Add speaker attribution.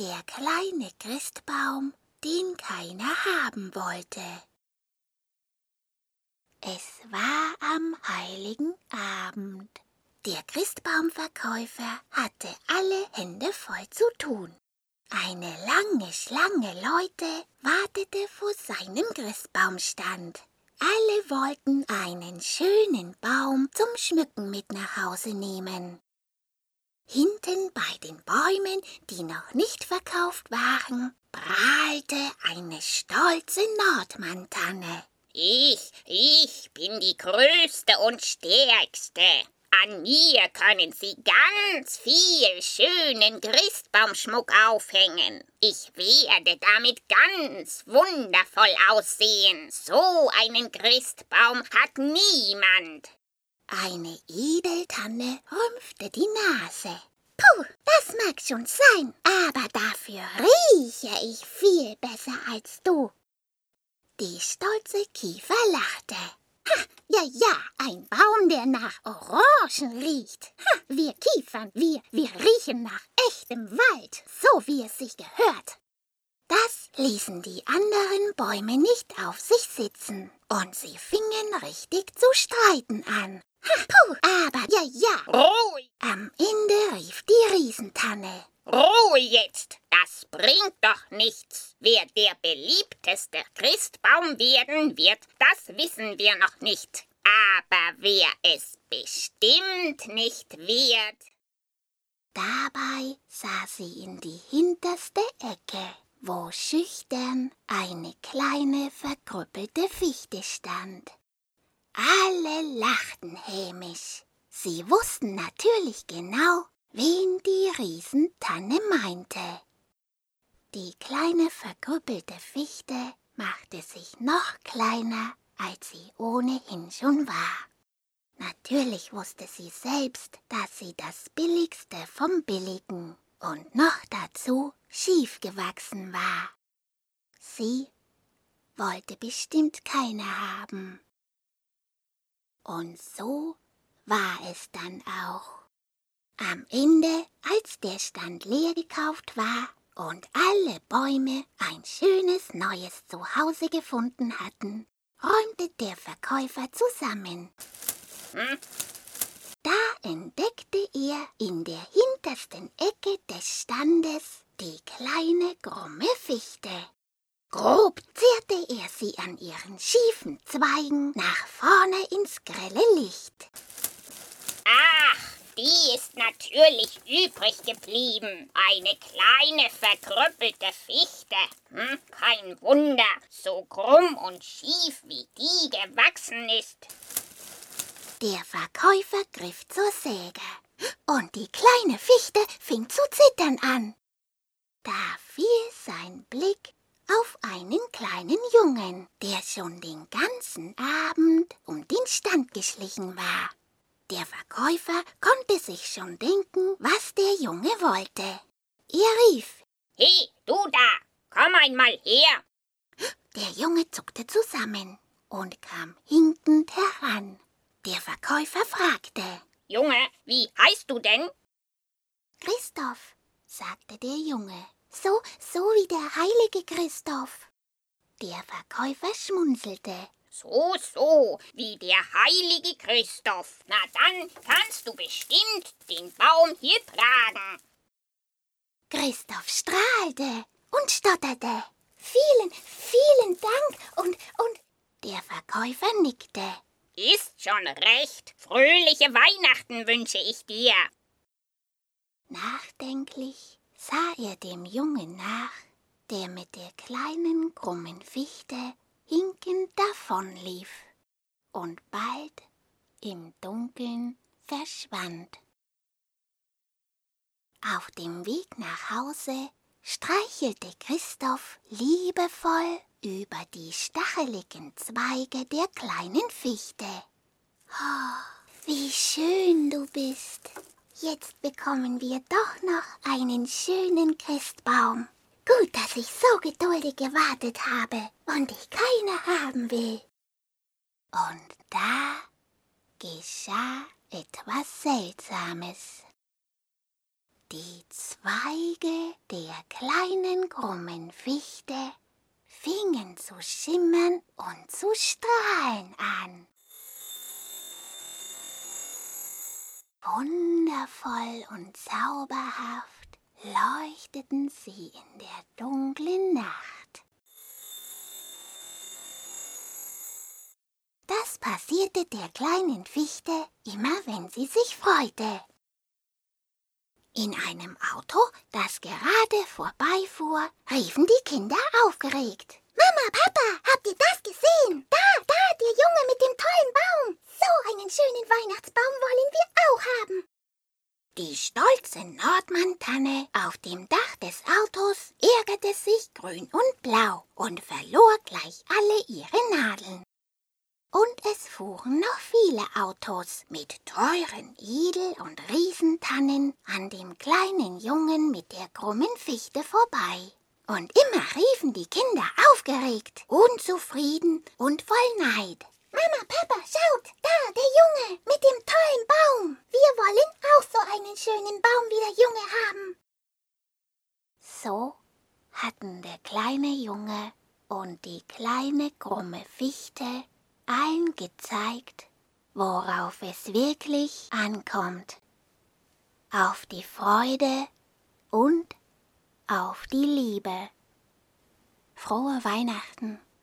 Speaker 1: Der kleine Christbaum, den keiner haben wollte. Es war am heiligen Abend. Der Christbaumverkäufer hatte alle Hände voll zu tun. Eine lange Schlange Leute wartete vor seinem Christbaumstand. Alle wollten einen schönen Baum zum Schmücken mit nach Hause nehmen. Hinten bei den Bäumen, die noch nicht verkauft waren, prahlte eine stolze Nordmantanne.
Speaker 2: Ich, ich bin die größte und stärkste. An mir können Sie ganz viel schönen Christbaumschmuck aufhängen. Ich werde damit ganz wundervoll aussehen. So einen Christbaum hat niemand.
Speaker 1: Eine Edeltanne rümpfte die Nase. Puh, das mag schon sein, aber dafür rieche ich viel besser als du. Die stolze Kiefer lachte. Ha, ja, ja, ein Baum, der nach Orangen riecht. Ha, wir kiefern, wir, wir riechen nach echtem Wald, so wie es sich gehört. Das ließen die anderen Bäume nicht auf sich sitzen, und sie fingen richtig zu streiten an. Puh, aber ja, ja.
Speaker 2: Ruhe!
Speaker 1: Am Ende rief die Riesentanne.
Speaker 2: Ruhe jetzt! Das bringt doch nichts. Wer der beliebteste Christbaum werden wird, das wissen wir noch nicht. Aber wer es bestimmt nicht wird.
Speaker 1: Dabei sah sie in die hinterste Ecke, wo schüchtern eine kleine verkrüppelte Fichte stand. Alle lachten hämisch. Sie wussten natürlich genau, wen die Riesentanne meinte. Die kleine verkrüppelte Fichte machte sich noch kleiner, als sie ohnehin schon war. Natürlich wusste sie selbst, dass sie das Billigste vom Billigen und noch dazu schief gewachsen war. Sie wollte bestimmt keine haben. Und so war es dann auch. Am Ende, als der Stand leer gekauft war und alle Bäume ein schönes neues Zuhause gefunden hatten, räumte der Verkäufer zusammen.
Speaker 2: Hm?
Speaker 1: Da entdeckte er in der hintersten Ecke des Standes die kleine krumme Fichte. Grob zerrte er sie an ihren schiefen Zweigen nach vorne ins grelle Licht.
Speaker 2: Ach, die ist natürlich übrig geblieben. Eine kleine verkrüppelte Fichte. Hm, kein Wunder, so krumm und schief wie die gewachsen ist.
Speaker 1: Der Verkäufer griff zur Säge und die kleine Fichte fing zu zittern an. Da fiel sein Blick einen kleinen Jungen, der schon den ganzen Abend um den Stand geschlichen war. Der Verkäufer konnte sich schon denken, was der Junge wollte. Er rief,
Speaker 2: He, du da, komm einmal her.
Speaker 1: der Junge zuckte zusammen und kam hinkend heran. Der Verkäufer fragte,
Speaker 2: Junge, wie heißt du denn?
Speaker 1: Christoph, sagte der Junge, so, so wie der heilige Christoph. Der Verkäufer schmunzelte.
Speaker 2: So, so, wie der heilige Christoph. Na dann kannst du bestimmt den Baum hier tragen.
Speaker 1: Christoph strahlte und stotterte. Vielen, vielen Dank und, und der Verkäufer nickte.
Speaker 2: Ist schon recht. Fröhliche Weihnachten wünsche ich dir.
Speaker 1: Nachdenklich sah er dem Jungen nach, der mit der kleinen krummen Fichte hinkend davonlief und bald im Dunkeln verschwand. Auf dem Weg nach Hause streichelte Christoph liebevoll über die stacheligen Zweige der kleinen Fichte. Oh, wie schön du bist. Jetzt bekommen wir doch noch einen schönen Christbaum. Gut, dass ich so geduldig gewartet habe und ich keine haben will. Und da geschah etwas Seltsames. Die Zweige der kleinen krummen Fichte fingen zu schimmern und zu strahlen an. Wundervoll und zauberhaft leuchteten sie in der dunklen Nacht. Das passierte der kleinen Fichte immer, wenn sie sich freute. In einem Auto, das gerade vorbeifuhr, riefen die Kinder aufgeregt.
Speaker 3: Mama, Papa, habt ihr das gesehen? Da, da, der Junge mit dem tollen Baum. So einen schönen Weihnachtsbaum wollen wir auch haben.
Speaker 1: Die stolze Nordmann-Tanne auf dem Dach Autos ärgerte sich grün und blau und verlor gleich alle ihre Nadeln. Und es fuhren noch viele Autos mit teuren Edel- und Riesentannen an dem kleinen Jungen mit der krummen Fichte vorbei. Und immer riefen die Kinder aufgeregt, unzufrieden und voll Neid.
Speaker 3: Mama, Papa, schaut, da, der Junge mit dem tollen Baum. Wir wollen auch so einen schönen Baum wie der Junge haben.
Speaker 1: So hatten der kleine Junge und die kleine krumme Fichte allen gezeigt, worauf es wirklich ankommt. Auf die Freude und auf die Liebe. Frohe Weihnachten!